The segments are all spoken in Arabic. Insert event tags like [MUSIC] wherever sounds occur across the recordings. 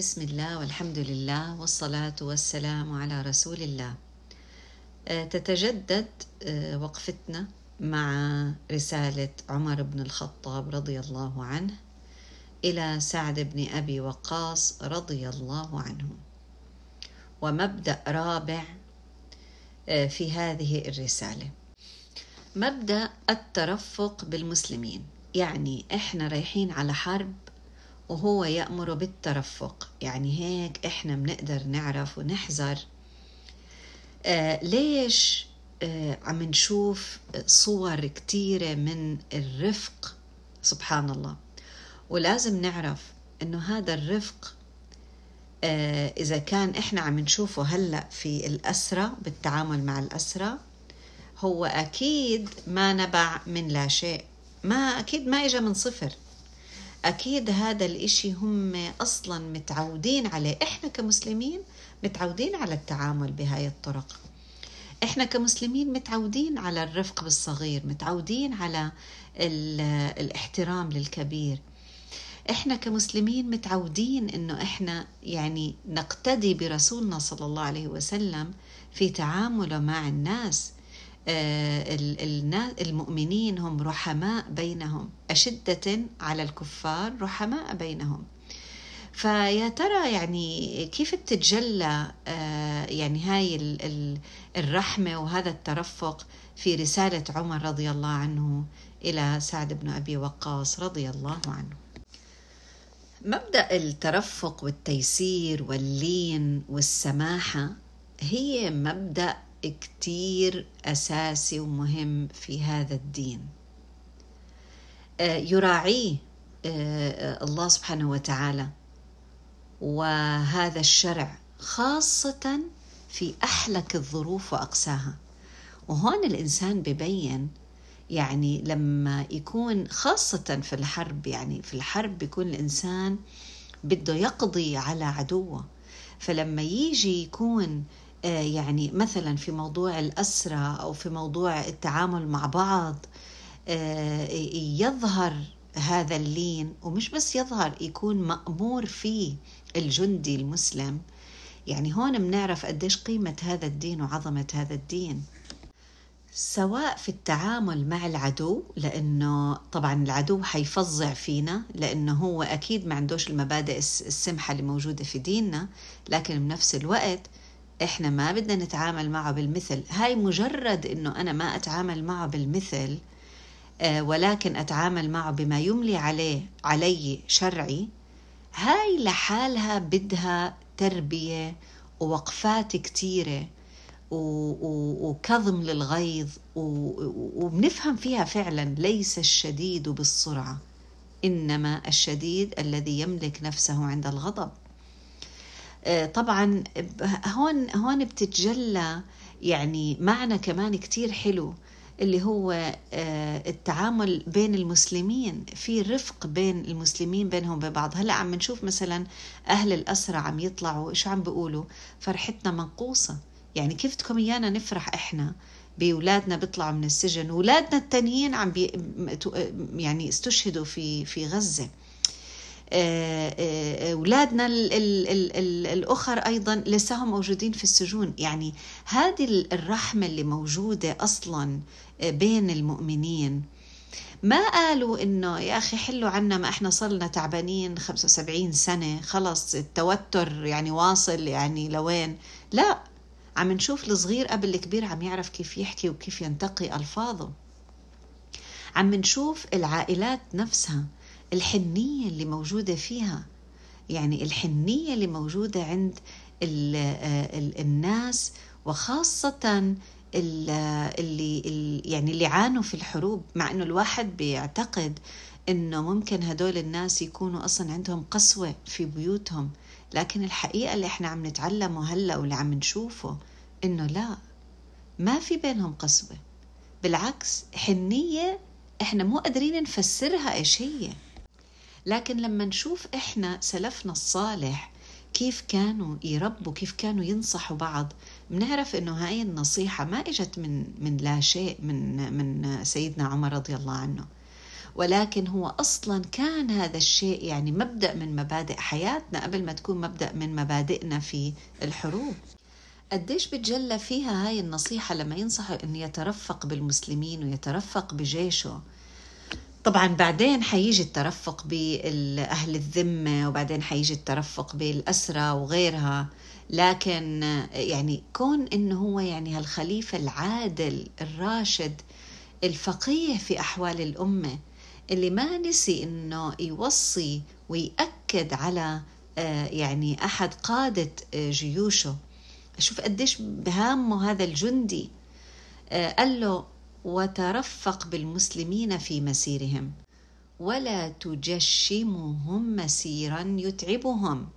بسم الله والحمد لله والصلاة والسلام على رسول الله. تتجدد وقفتنا مع رسالة عمر بن الخطاب رضي الله عنه إلى سعد بن أبي وقاص رضي الله عنه. ومبدأ رابع في هذه الرسالة. مبدأ الترفق بالمسلمين، يعني إحنا رايحين على حرب وهو يأمر بالترفق. يعني هيك إحنا بنقدر نعرف ونحذر. آه ليش آه عم نشوف صور كتيرة من الرفق؟ سبحان الله. ولازم نعرف إنه هذا الرفق آه إذا كان إحنا عم نشوفه هلأ في الأسرة بالتعامل مع الأسرة هو أكيد ما نبع من لا شيء. ما أكيد ما إجا من صفر. أكيد هذا الإشي هم أصلا متعودين عليه. إحنا كمسلمين متعودين على التعامل بهاي الطرق. إحنا كمسلمين متعودين على الرفق بالصغير متعودين على الاحترام للكبير. إحنا كمسلمين متعودين إنه إحنا يعني نقتدي برسولنا صلى الله عليه وسلم في تعامله مع الناس. المؤمنين هم رحماء بينهم أشدة على الكفار رحماء بينهم. فيا ترى يعني كيف بتتجلى آه، يعني هاي الرحمة وهذا الترفق في رسالة عمر رضي الله عنه إلى سعد بن أبي وقاص رضي الله عنه؟ مبدأ الترفق والتيسير واللين والسماحة هي مبدأ كتير أساسي ومهم في هذا الدين. آه، يراعيه آه، الله سبحانه وتعالى. وهذا الشرع خاصة في أحلك الظروف وأقساها. وهون الإنسان ببين يعني لما يكون خاصة في الحرب يعني في الحرب بيكون الإنسان بده يقضي على عدوه. فلما يجي يكون يعني مثلا في موضوع الأسرة أو في موضوع التعامل مع بعض آه، يظهر هذا اللين ومش بس يظهر يكون مأمور فيه الجندي المسلم. يعني هون بنعرف قديش قيمة هذا الدين وعظمة هذا الدين. سواء في التعامل مع العدو لأنه طبعا العدو حيفظع فينا لأنه هو أكيد ما عندوش المبادئ السمحة اللي موجودة في ديننا لكن بنفس الوقت إحنا ما بدنا نتعامل معه بالمثل. هاي مجرد إنه أنا ما أتعامل معه بالمثل آه، ولكن أتعامل معه بما يملي عليه علي شرعي هاي لحالها بدها تربية ووقفات كتيرة وكظم للغيظ وبنفهم فيها فعلا ليس الشديد بالسرعة إنما الشديد الذي يملك نفسه عند الغضب. طبعا هون هون بتتجلى يعني معنى كمان كتير حلو اللي هو آه، التعامل بين المسلمين في رفق بين المسلمين بينهم ببعض هلأ عم نشوف مثلا أهل الاسرى عم يطلعوا شو عم بيقولوا؟ فرحتنا منقوصة. يعني كيف بدكم إيانا نفرح إحنا بأولادنا بيطلعوا من السجن؟ اولادنا التانيين عم بي يعني استشهدوا في في غزة. آه، آه، أولادنا الأخر أيضا لساهم موجودين في السجون. يعني هذه الرحمة اللي موجودة أصلا آه، بين المؤمنين. ما قالوا إنه يا أخي حلوا عنا ما إحنا صرنا تعبانين 75 سنة خلص التوتر يعني واصل يعني لوين؟ لا عم نشوف الصغير قبل الكبير عم يعرف كيف يحكي وكيف ينتقي ألفاظه. عم نشوف العائلات نفسها الحنية اللي موجودة فيها يعني الحنية اللي موجودة عند ال ال الناس وخاصة اللي يعني اللي عانوا في الحروب مع إنه الواحد بيعتقد إنه ممكن هدول الناس يكونوا أصلا عندهم قسوة في بيوتهم. لكن الحقيقة اللي إحنا عم نتعلمه هلأ واللي عم نشوفه إنه لا ما في بينهم قسوة. بالعكس حنية إحنا مو قادرين نفسرها إيش هي. لكن لما نشوف إحنا سلفنا الصالح كيف كانوا يربوا كيف كانوا ينصحوا بعض بنعرف إنه هاي النصيحة ما إجت من من لا شيء من من سيدنا عمر رضي الله عنه. ولكن هو أصلا كان هذا الشيء يعني مبدأ من مبادئ حياتنا قبل ما تكون مبدأ من مبادئنا في الحروب. قديش بتجلى فيها هاي النصيحة لما ينصح أن يترفق بالمسلمين ويترفق بجيشه؟ طبعا بعدين حيجي الترفق بأهل الذمة وبعدين حيجي الترفق بالأسرة وغيرها. لكن يعني كون إنه هو يعني هالخليفة العادل الراشد الفقيه في أحوال الأمة اللي ما نسي إنه يوصي ويأكد على آه، يعني أحد قادة آه، جيوشه. شوف قديش بهامه هذا الجندي. آه، قال له وترفق بالمسلمين في مسيرهم. ولا تجشمهم مسيرا يتعبهم.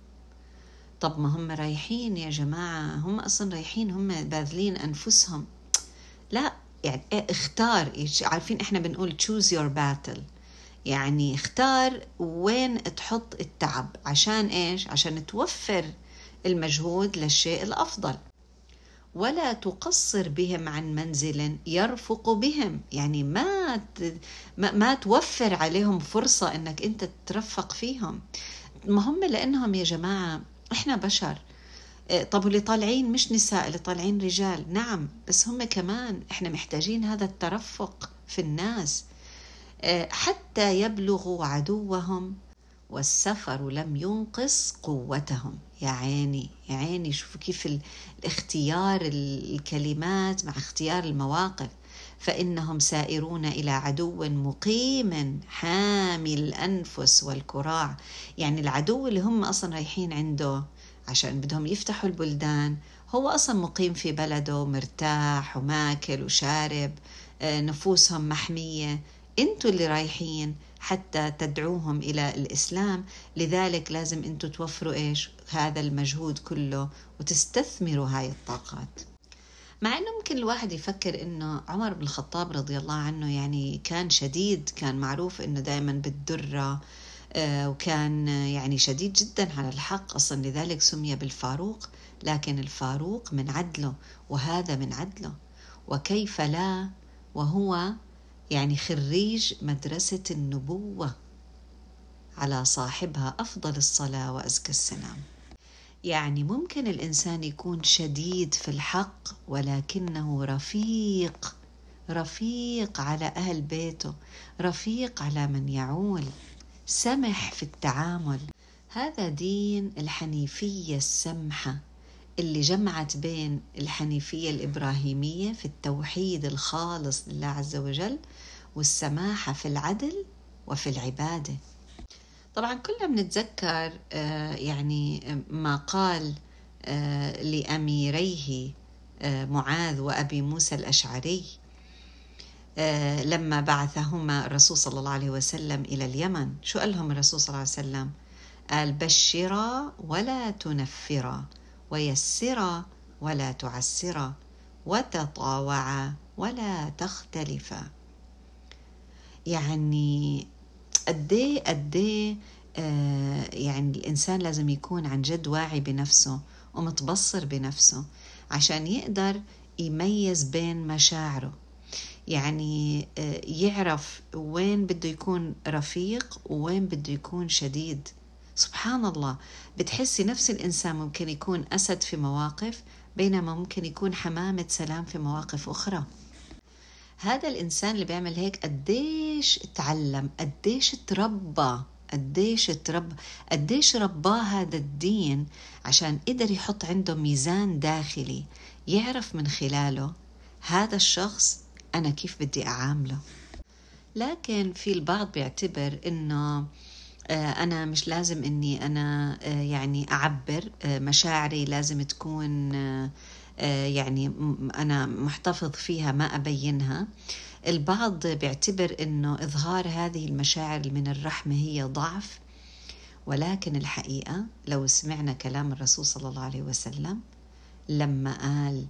طب ما هم رايحين يا جماعة هم أصلا رايحين هم باذلين أنفسهم. لا يعني اختار عارفين إحنا بنقول choose your battle. يعني اختار وين تحط التعب. عشان إيش؟ عشان توفر المجهود للشيء الأفضل. ولا تقصر بهم عن منزل يرفق بهم. يعني ما ما, توفر عليهم فرصة إنك أنت ترفق فيهم. ما هم لأنهم يا جماعة إحنا بشر. إيه، طب اللي طالعين مش نساء اللي طالعين رجال. نعم بس هم كمان إحنا محتاجين هذا الترفق في الناس. إيه، حتى يبلغوا عدوهم والسفر لم ينقص قوتهم. يا عيني يا عيني شوفوا كيف الاختيار الكلمات مع اختيار المواقف. فإنهم سائرون إلى عدو مقيم حامي الأنفس والكراع. يعني العدو اللي هم أصلا رايحين عنده عشان بدهم يفتحوا البلدان هو أصلا مقيم في بلده مرتاح وماكل وشارب آه، نفوسهم محمية. أنتوا اللي رايحين حتى تدعوهم إلى الإسلام. لذلك لازم أنتوا توفروا إيش؟ هذا المجهود كله وتستثمروا هاي الطاقات. مع إنه ممكن الواحد يفكر إنه عمر بن الخطاب رضي الله عنه يعني كان شديد كان معروف إنه دائما بالدرة آه، وكان يعني شديد جدا على الحق. أصلا لذلك سمي بالفاروق لكن الفاروق من عدله وهذا من عدله. وكيف لا؟ وهو يعني خريج مدرسة النبوة على صاحبها أفضل الصلاة وأزكى السلام. يعني ممكن الإنسان يكون شديد في الحق ولكنه رفيق رفيق على أهل بيته رفيق على من يعول سمح في التعامل. هذا دين الحنيفية السمحة اللي جمعت بين الحنيفية الإبراهيمية في التوحيد الخالص لله عز وجل والسماحة في العدل وفي العبادة. طبعا كلنا بنتذكر آه، يعني ما قال آه، لأميريه آه، معاذ وأبي موسى الأشعري لما بعثهما الرسول صلى الله عليه وسلم إلى اليمن. شو قال لهم الرسول صلى الله عليه وسلم؟ قال بشرا ولا تنفرا ويسرا ولا تعسرا وتطاوعا ولا تختلفا. يعني قد إيه قد إيه آه يعني الإنسان لازم يكون عن جد واعي بنفسه ومتبصر بنفسه عشان يقدر يميز بين مشاعره. يعني آه يعرف وين بده يكون رفيق ووين بده يكون شديد. سبحان الله. بتحسي نفس الإنسان ممكن يكون أسد في مواقف بينما ممكن يكون حمامة سلام في مواقف أخرى. هذا الإنسان اللي بيعمل هيك قديش تعلم قديش تربى قديش تربى قديش رباه هذا الدين عشان قدر يحط عنده ميزان داخلي يعرف من خلاله هذا الشخص أنا كيف بدي أعامله. لكن في البعض بيعتبر إنه آه، أنا مش لازم إني أنا آه، يعني أعبر آه، مشاعري لازم تكون يعني أنا محتفظ فيها ما أبينها. البعض بيعتبر أنه إظهار هذه المشاعر من الرحمة هي ضعف ولكن الحقيقة لو سمعنا كلام الرسول صلى الله عليه وسلم لما قال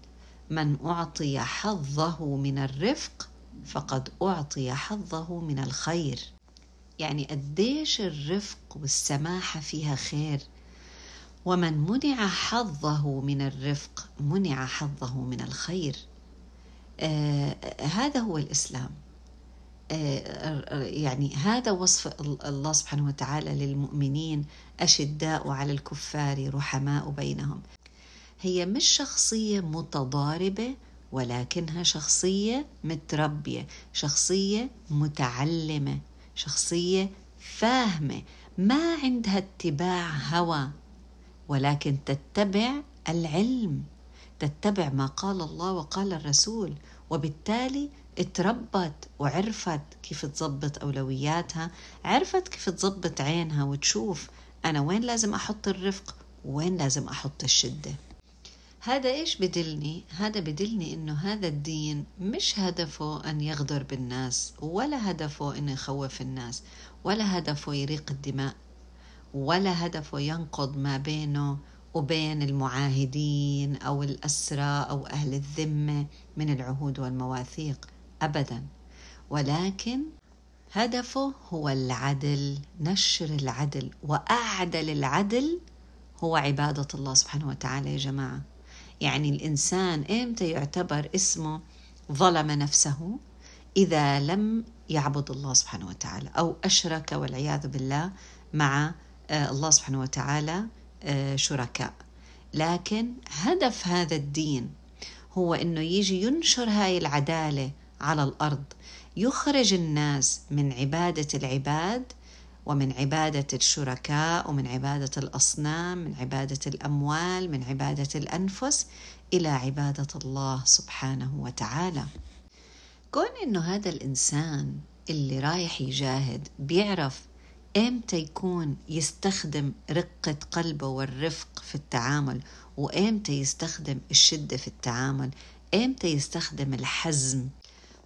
من أعطي حظه من الرفق فقد أعطي حظه من الخير يعني قديش الرفق والسماحة فيها خير. ومن منع حظه من الرفق منع حظه من الخير. آه هذا هو الإسلام. يعني هذا وصف الله سبحانه وتعالى للمؤمنين أشداء على الكفار رحماء بينهم. هي مش شخصية متضاربة ولكنها شخصية متربية شخصية متعلمة شخصية فاهمة ما عندها اتباع هوى. ولكن تتبع العلم تتبع ما قال الله وقال الرسول وبالتالي اتربت وعرفت كيف تظبط أولوياتها عرفت كيف تظبط عينها وتشوف أنا وين لازم أحط الرفق وين لازم أحط الشدة هذا إيش بدلني؟ هذا بدلني إنه هذا الدين مش هدفه أن يغدر بالناس ولا هدفه أن يخوف الناس ولا هدفه يريق الدماء ولا هدفه ينقض ما بينه وبين المعاهدين أو الأسرى أو أهل الذمة من العهود والمواثيق. أبدا. ولكن هدفه هو العدل نشر العدل وأعدل العدل هو عبادة الله سبحانه وتعالى يا جماعة. يعني الإنسان إمتى يعتبر اسمه ظلم نفسه؟ إذا لم يعبد الله سبحانه وتعالى أو أشرك والعياذ بالله مع الله سبحانه وتعالى آه، شركاء. لكن هدف هذا الدين هو إنه يجي ينشر هاي العدالة على الأرض. يخرج الناس من عبادة العباد ومن عبادة الشركاء ومن عبادة الأصنام من عبادة الأموال من عبادة الأنفس إلى عبادة الله سبحانه وتعالى. كون إنه هذا الإنسان اللي رايح يجاهد بيعرف إمتى يكون يستخدم رقة قلبه والرفق في التعامل؟ وإمتى يستخدم الشدة في التعامل؟ إمتى يستخدم الحزم؟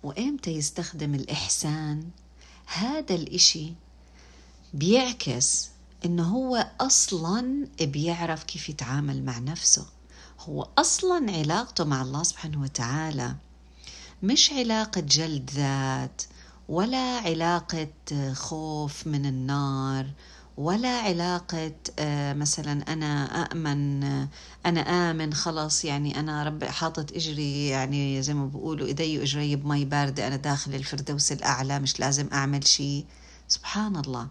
وإمتى يستخدم الإحسان؟ هذا الإشي بيعكس إنه هو أصلا بيعرف كيف يتعامل مع نفسه. هو أصلا علاقته مع الله سبحانه وتعالى مش علاقة جلد ذات. ولا علاقة خوف من النار ولا علاقة آه، مثلا أنا أأمن أنا آمن خلص يعني أنا رب حاطط إجري يعني زي ما بقولوا إيدي وإجري بمي باردة أنا داخل الفردوس الأعلى مش لازم أعمل شيء. سبحان الله.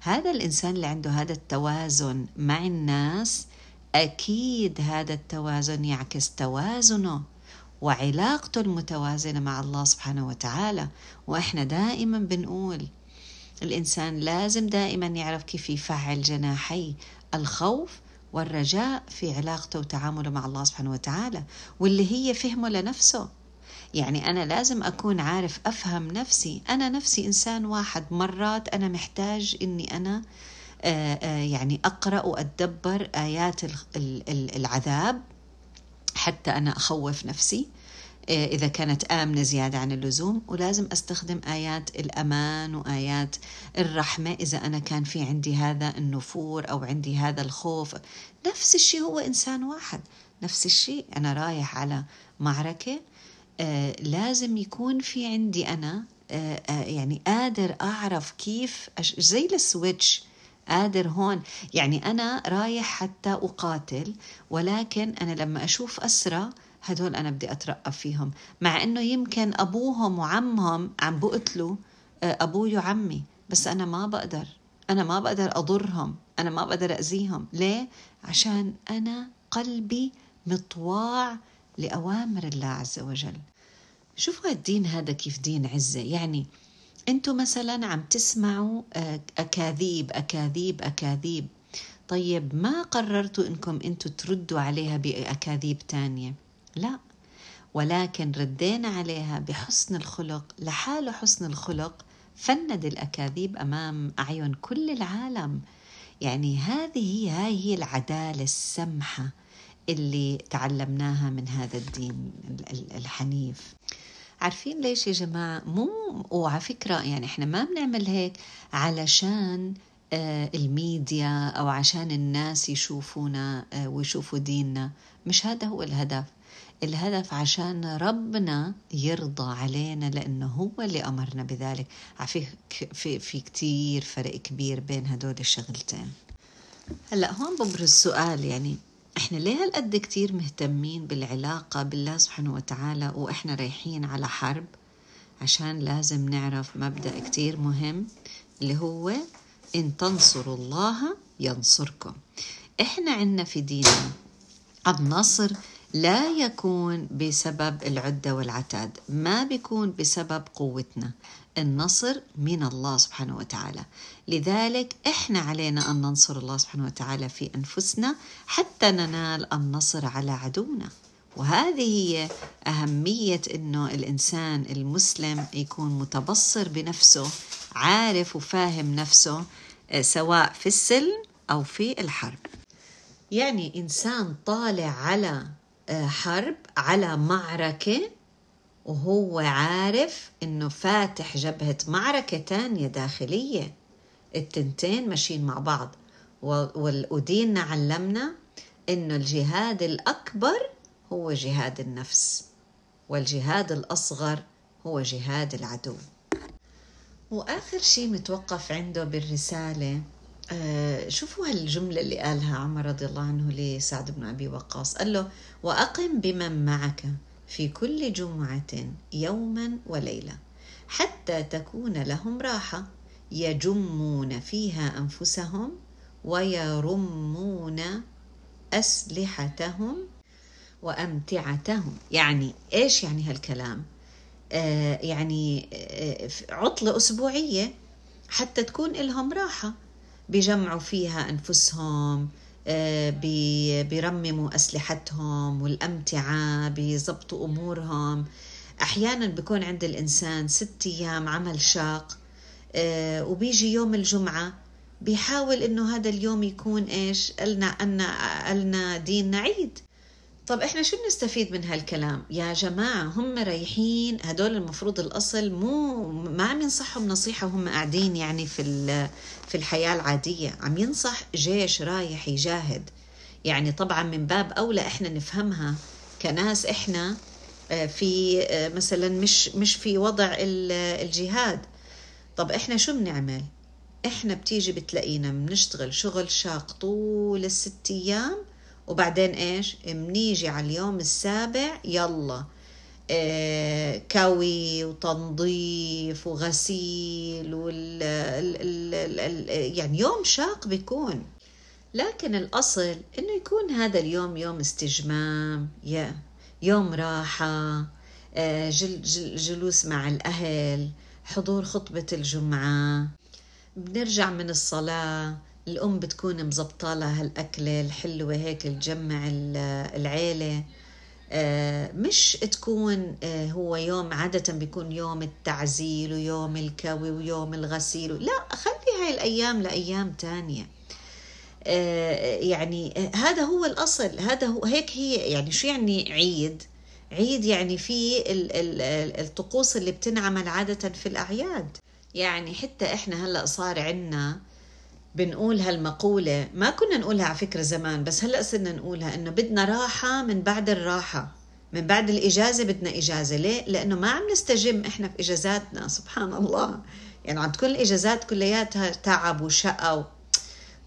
هذا الإنسان اللي عنده هذا التوازن مع الناس أكيد هذا التوازن يعكس توازنه. وعلاقته المتوازنة مع الله سبحانه وتعالى. وإحنا دائما بنقول الإنسان لازم دائما يعرف كيف يفعل جناحي الخوف والرجاء في علاقته وتعامله مع الله سبحانه وتعالى واللي هي فهمه لنفسه. يعني أنا لازم أكون عارف أفهم نفسي. أنا نفسي إنسان واحد. مرات أنا محتاج إني أنا آه، آه، يعني أقرأ وأتدبر آيات العذاب حتى أنا أخوف نفسي آه، إذا كانت آمنة زيادة عن اللزوم ولازم أستخدم آيات الأمان وآيات الرحمة إذا أنا كان في عندي هذا النفور أو عندي هذا الخوف نفس الشيء هو إنسان واحد نفس الشيء أنا رايح على معركة آه لازم يكون في عندي أنا آه يعني قادر أعرف كيف. زي السويتش قادر هون. يعني أنا رايح حتى أقاتل ولكن أنا لما أشوف أسرى هدول أنا بدي أترقب فيهم. مع أنه يمكن أبوهم وعمهم عم بقتلوا آه، أبوي وعمي بس أنا ما بقدر. أنا ما بقدر أضرهم. أنا ما بقدر أذيهم ليه؟ عشان أنا قلبي مطواع لأوامر الله عز وجل. شوفوا الدين هذا كيف دين عزة. يعني أنتم مثلا عم تسمعوا آه، أكاذيب أكاذيب أكاذيب. طيب ما قررتوا إنكم أنتم تردوا عليها بأكاذيب تانية؟ لا. ولكن ردينا عليها بحسن الخلق. لحال حسن الخلق فند الأكاذيب أمام أعين كل العالم. يعني هذه هي هاي هي العدالة السمحة اللي تعلمناها من هذا الدين الحنيف. عارفين ليش يا جماعة؟ مو وعلى فكرة يعني إحنا ما بنعمل هيك علشان آه الميديا أو عشان الناس يشوفونا آه ويشوفوا ديننا. مش هذا هو الهدف. الهدف عشان ربنا يرضى علينا لأنه هو اللي أمرنا بذلك. في, في, في كتير فرق كبير بين هدول الشغلتين. هلأ هون ببرز سؤال يعني إحنا ليه هالقد كتير مهتمين بالعلاقة بالله سبحانه وتعالى وإحنا رايحين على حرب؟ عشان لازم نعرف مبدأ كتير مهم اللي هو إن تنصروا الله ينصركم. إحنا عنا في ديننا النصر لا يكون بسبب العدة والعتاد ما بيكون بسبب قوتنا. النصر من الله سبحانه وتعالى. لذلك إحنا علينا أن ننصر الله سبحانه وتعالى في أنفسنا حتى ننال النصر على عدونا. وهذه هي أهمية إنه الإنسان المسلم يكون متبصر بنفسه عارف وفاهم نفسه آه، سواء في السلم أو في الحرب. يعني إنسان طالع على آه، حرب على معركة وهو عارف إنه فاتح جبهة معركة تانية داخلية. التنتين ماشيين مع بعض. وديننا علمنا إنه الجهاد الأكبر هو جهاد النفس والجهاد الأصغر هو جهاد العدو. وآخر شيء متوقف عنده بالرسالة آه شوفوا هالجملة اللي قالها عمر رضي الله عنه لسعد بن أبي وقاص. قال له وأقم بمن معك. في كل جمعة يوما وليلة حتى تكون لهم راحة. يجمون فيها أنفسهم ويرمون أسلحتهم وأمتعتهم. يعني إيش يعني هالكلام؟ آه يعني آه عطلة أسبوعية حتى تكون لهم راحة. بيجمعوا فيها أنفسهم بيرمموا أسلحتهم والأمتعة بيزبطوا أمورهم. أحيانا بيكون عند الإنسان ست أيام عمل شاق آه، وبيجي يوم الجمعة بيحاول إنه هذا اليوم يكون إيش؟ قلنا أن قلنا ديننا عيد. طب إحنا شو بنستفيد من هالكلام؟ يا جماعة هم رايحين هدول المفروض الأصل مو ما عم ينصحهم نصيحة وهم قاعدين يعني في في الحياة العادية. عم ينصح جيش رايح يجاهد. يعني طبعا من باب أولى إحنا نفهمها كناس إحنا آه، في آه، مثلا مش مش في وضع الجهاد. طب إحنا شو بنعمل؟ إحنا بتيجي بتلاقينا بنشتغل شغل شاق طول الست أيام وبعدين إيش؟ بنيجي على اليوم السابع يلا. آه كوي وتنظيف وغسيل وال ال ال ال يعني يوم شاق بيكون. لكن الأصل إنه يكون هذا اليوم يوم استجمام يوم راحة آه جل جل جلوس مع الأهل حضور خطبة الجمعة بنرجع من الصلاة الأم بتكون مزبطة لها هالأكلة الحلوة هيك تجمع العيلة. آه، مش تكون آه، هو يوم عادة بيكون يوم التعزيل ويوم الكوي ويوم الغسيل لا خلي هاي الأيام لأيام تانية. آه، يعني هذا هو الأصل هذا هو هيك هي يعني شو يعني عيد؟ عيد يعني في الطقوس اللي بتنعمل عادة في الأعياد. يعني حتى إحنا هلأ صار عنا بنقول هالمقولة. ما كنا نقولها على فكرة زمان بس هلأ صرنا نقولها إنه بدنا راحة من بعد الراحة. من بعد الإجازة بدنا إجازة. ليه؟ لأنه ما عم نستجم إحنا في إجازاتنا سبحان الله. يعني عند كل الإجازات كلياتها تعب وشقة و...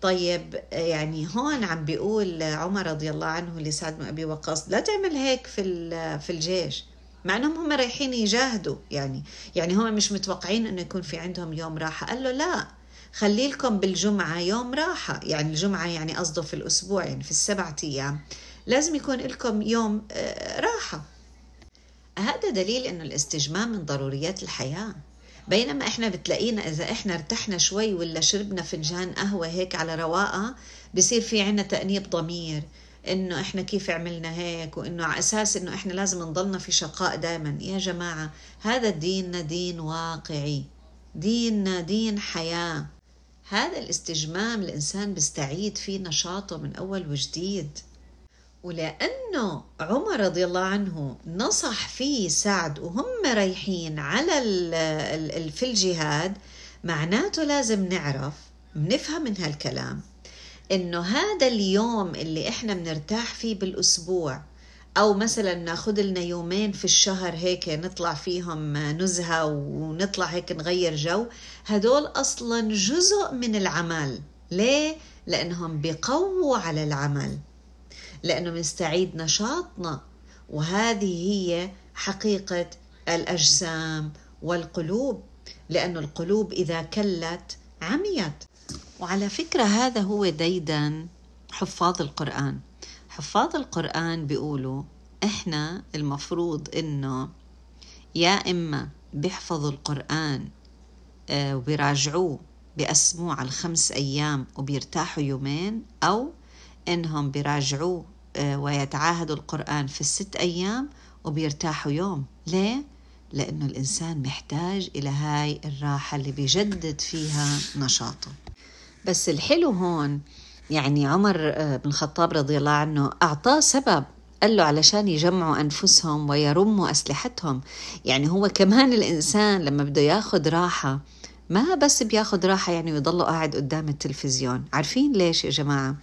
طيب يعني هون عم بيقول عمر رضي الله عنه لسعد بن أبي وقاص لا تعمل هيك في في الجيش. مع إنهم هم رايحين يجاهدوا. يعني يعني هم مش متوقعين إنه يكون في عندهم يوم راحة. قال له لا. خلي لكم بالجمعة يوم راحة. يعني الجمعة يعني قصده في الأسبوع يعني في السبعة أيام. لازم يكون لكم يوم آه، راحة. هذا دليل أنه الاستجمام من ضروريات الحياة. بينما إحنا بتلاقينا إذا إحنا ارتحنا شوي ولا شربنا فنجان قهوة هيك على رواقة بصير في عنا تأنيب ضمير. إنه إحنا كيف عملنا هيك؟ وإنه على أساس إنه إحنا لازم نضلنا في شقاء دائما يا جماعة هذا ديننا دين واقعي. ديننا دين حياة. هذا الاستجمام الإنسان بيستعيد فيه نشاطه من أول وجديد. ولأنه عمر رضي الله عنه نصح فيه سعد وهم رايحين على في الجهاد معناته لازم نعرف بنفهم من هالكلام إنه هذا اليوم اللي إحنا بنرتاح فيه بالأسبوع أو مثلا ناخذ لنا يومين في الشهر هيك نطلع فيهم نزهة ونطلع هيك نغير جو هدول أصلا جزء من العمل. ليه؟ لأنهم بيقووا على العمل لأنه بنستعيد نشاطنا. وهذه هي حقيقة الأجسام والقلوب لأن القلوب إذا كلت عميت. وعلى فكرة هذا هو ديدن حفاظ القرآن. حفاظ القرآن بيقولوا إحنا المفروض إنه يا إما بيحفظوا القرآن آه، وبيراجعوه بقسموه على الخمس أيام وبيرتاحوا يومين أو إنهم بيراجعوه آه، ويتعاهدوا القرآن في الست أيام وبيرتاحوا يوم ليه؟ لأنه الإنسان محتاج إلى هاي الراحة اللي بيجدد فيها نشاطه بس الحلو هون يعني عمر آه، بن الخطاب رضي الله عنه أعطاه سبب قال له علشان يجمعوا أنفسهم ويرموا أسلحتهم. يعني هو كمان الإنسان لما بده ياخد راحة ما بس بياخد راحة يعني ويضله قاعد قدام التلفزيون. عارفين ليش يا جماعة؟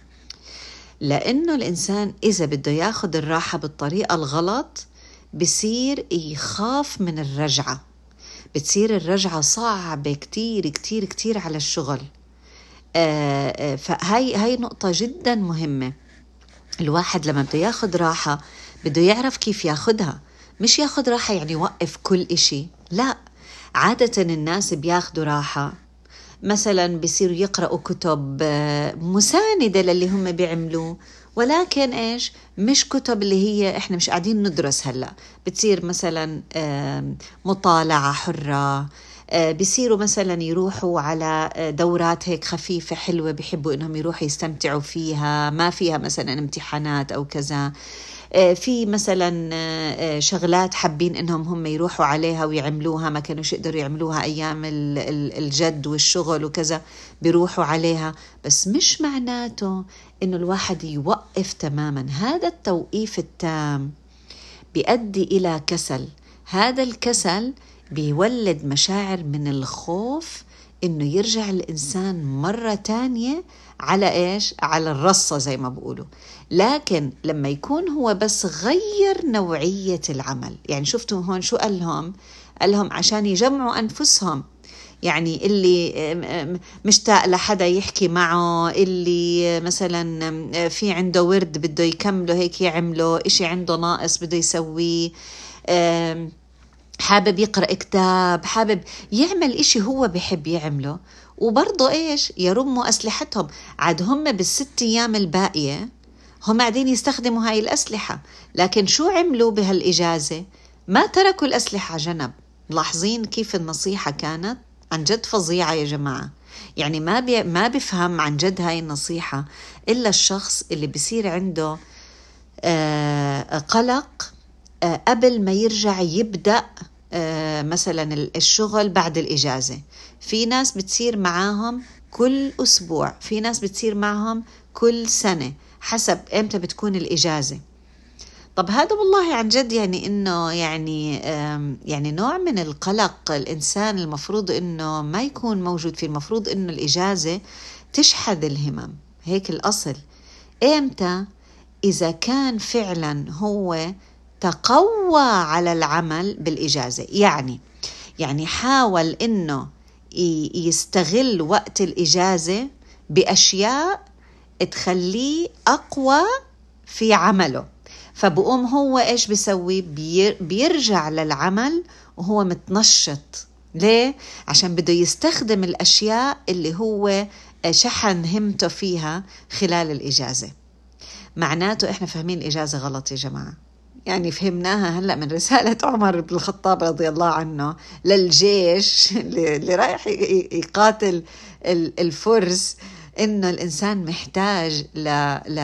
لأنه الإنسان إذا بده ياخد الراحة بالطريقة الغلط بصير يخاف من الرجعة. بتصير الرجعة صعبة كتير كتير كتير على الشغل. آه، آه، فهاي هاي نقطة جدا مهمة. الواحد لما بده ياخد راحة بده يعرف كيف ياخدها. مش ياخد راحة يعني يوقف كل إشي. لا عادة الناس بياخدوا راحة. مثلا بصيروا يقرأوا كتب آه، مساندة للي هم بيعملوه ولكن إيش؟ مش كتب اللي هي إحنا مش قاعدين ندرس هلأ. بتصير مثلا مطالعة حرة آه، بيصيروا مثلا يروحوا على آه، دورات هيك خفيفة حلوة بيحبوا إنهم يروحوا يستمتعوا فيها ما فيها مثلا امتحانات أو كذا. آه، في مثلا شغلات حابين إنهم هم يروحوا عليها ويعملوها ما كانوش يقدروا يعملوها أيام الجد والشغل وكذا بيروحوا عليها. بس مش معناته إنه الواحد يوقف تماما. هذا التوقيف التام بيؤدي إلى كسل. هذا الكسل بيولد مشاعر من الخوف إنه يرجع الإنسان مرة تانية على إيش؟ على الرصة زي ما بقولوا لكن لما يكون هو بس غير نوعية العمل يعني شفتوا هون شو قال لهم؟ قال لهم عشان يجمعوا أنفسهم. يعني اللي مشتاق لحدا يحكي معه اللي مثلا في عنده ورد بده يكمله هيك يعمله إشي عنده ناقص بده يسويه حابب يقرأ كتاب حابب يعمل إشي هو بحب يعمله. وبرضه إيش؟ يرموا أسلحتهم. عاد هم بالست أيام الباقية هم قاعدين يستخدموا هاي الأسلحة. لكن شو عملوا بهالإجازة؟ ما تركوا الأسلحة جنب. ملاحظين كيف النصيحة كانت؟ عن جد فظيعة يا جماعة. يعني ما بي ما بفهم عن جد هاي النصيحة إلا الشخص اللي بصير عنده آه قلق قبل ما يرجع يبدأ آه، مثلا الشغل بعد الإجازة. في ناس بتصير معاهم كل أسبوع في ناس بتصير معهم كل سنة حسب إمتى بتكون الإجازة. طب هذا والله عن جد يعني إنه يعني يعني نوع من القلق الإنسان المفروض إنه ما يكون موجود فيه المفروض إنه الإجازة تشحذ الهمم. هيك الأصل. إمتى؟ إذا كان فعلا هو تقوى على العمل بالإجازة. يعني يعني حاول إنه يستغل وقت الإجازة بأشياء تخليه أقوى في عمله. فبقوم هو إيش بيسوي؟ بيرجع للعمل وهو متنشط. ليه؟ عشان بده يستخدم الأشياء اللي هو شحن همته فيها خلال الإجازة. معناته إحنا فاهمين الإجازة غلط يا جماعة. يعني فهمناها هلأ من رسالة [LAUGHS] عمر بن الخطاب رضي الله عنه للجيش [LAUGHS] اللي رايح يقاتل الفرس إنه الإنسان محتاج ل ل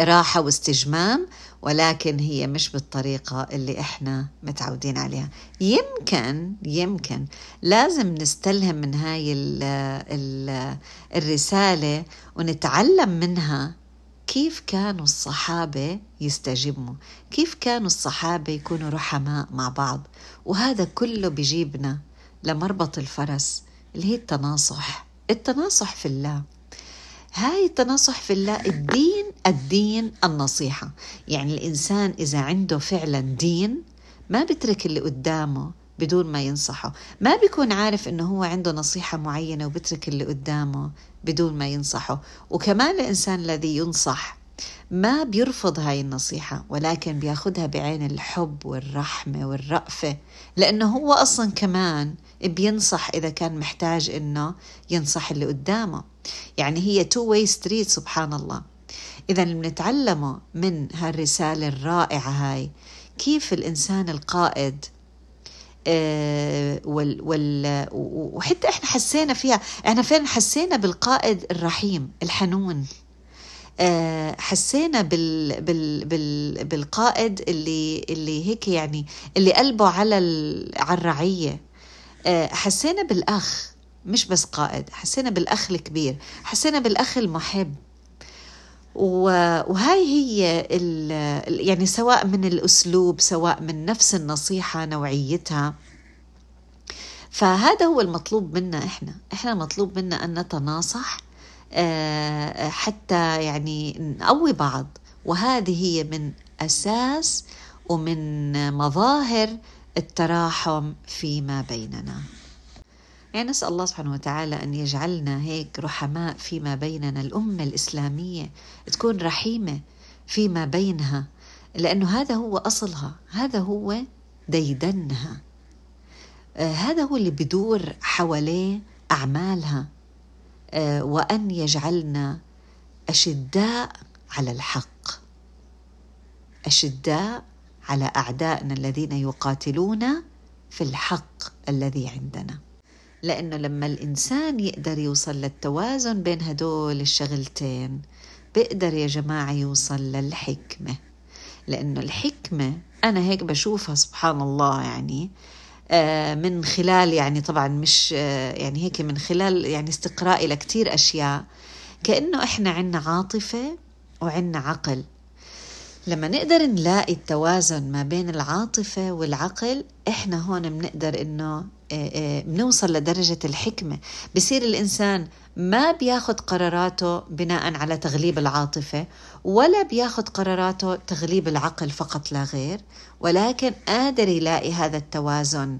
راحة واستجمام ولكن هي مش بالطريقة اللي إحنا متعودين عليها. يمكن يمكن لازم نستلهم من هاي ال ال الرسالة ونتعلم منها كيف كانوا الصحابة يستجموا كيف كانوا الصحابة يكونوا رحماء مع بعض؟ وهذا كله بيجيبنا لمربط الفرس اللي هي التناصح. التناصح في الله. هاي التناصح في الله الدين الدين النصيحة. يعني الإنسان إذا عنده فعلا دين ما بترك اللي قدامه بدون ما ينصحه. ما بيكون عارف إنه هو عنده نصيحة معينة وبترك اللي قدامه بدون ما ينصحه. وكمان الإنسان الذي ينصح ما بيرفض هاي النصيحة ولكن بياخدها بعين الحب والرحمة والرأفة. لأنه هو أصلا كمان بينصح إذا كان محتاج إنه ينصح اللي قدامه. يعني هي two way street سبحان الله. إذا بنتعلمه من هالرسالة الرائعة هاي. كيف الإنسان القائد وال وال وحتى إحنا حسينا فيها. إحنا فين حسينا بالقائد الرحيم الحنون. آه، حسينا بال بال بال بالقائد اللي اللي هيك يعني اللي قلبه على على الرعية. آه، حسينا بالأخ مش بس قائد حسينا بالأخ الكبير حسينا بالأخ المحب. وهاي هي يعني سواء من الأسلوب سواء من نفس النصيحة نوعيتها. فهذا هو المطلوب منا إحنا. إحنا مطلوب منا أن نتناصح آه، حتى يعني نقوي بعض. وهذه هي من أساس ومن مظاهر التراحم فيما بيننا. يعني نسأل الله سبحانه وتعالى أن يجعلنا هيك رحماء فيما بيننا. الأمة الإسلامية تكون رحيمة فيما بينها لأنه هذا هو أصلها هذا هو ديدنها. آه هذا هو اللي بدور حواليه أعمالها. آه وأن يجعلنا أشداء على الحق. أشداء على أعدائنا الذين يقاتلون في الحق الذي عندنا. لأنه لما الإنسان يقدر يوصل للتوازن بين هدول الشغلتين بيقدر يا جماعة يوصل للحكمة. لأنه الحكمة أنا هيك بشوفها سبحان الله يعني آه، من خلال يعني طبعا مش آه، يعني هيك من خلال يعني استقرائي لكتير أشياء. كأنه إحنا عنا عاطفة وعنا عقل. لما نقدر نلاقي التوازن ما بين العاطفة والعقل إحنا هون بنقدر إنه آه، آه، بنوصل لدرجة الحكمة. بصير الإنسان ما بياخد قراراته بناء على تغليب العاطفة ولا بياخد قراراته تغليب العقل فقط لا غير ولكن قادر يلاقي هذا التوازن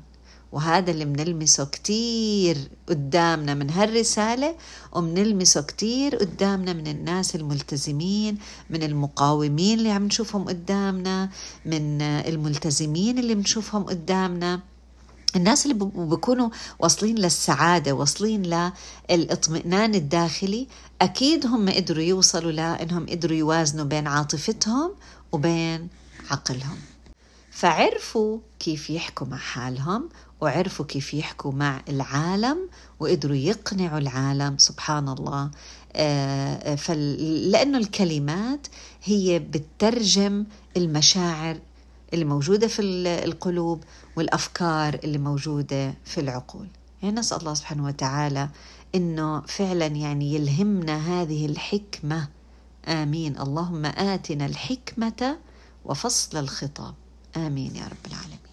وهذا اللي بنلمسه كتير قدامنا من هالرسالة وبنلمسه كتير قدامنا من الناس الملتزمين من المقاومين اللي عم نشوفهم قدامنا من الملتزمين اللي بنشوفهم قدامنا. الناس اللي بيكونوا واصلين للسعادة واصلين للاطمئنان الداخلي أكيد هم قدروا يوصلوا لأنهم قدروا يوازنوا بين عاطفتهم وبين عقلهم. فعرفوا كيف يحكوا مع حالهم وعرفوا كيف يحكوا مع العالم وقدروا يقنعوا العالم سبحان الله آه، لأنه الكلمات هي بتترجم المشاعر اللي موجودة في القلوب والأفكار اللي موجودة في العقول. يعني نسأل الله سبحانه وتعالى إنه فعلا يعني يلهمنا هذه الحكمة. آمين. اللهم آتنا الحكمة وفصل الخطاب. آمين يا رب العالمين.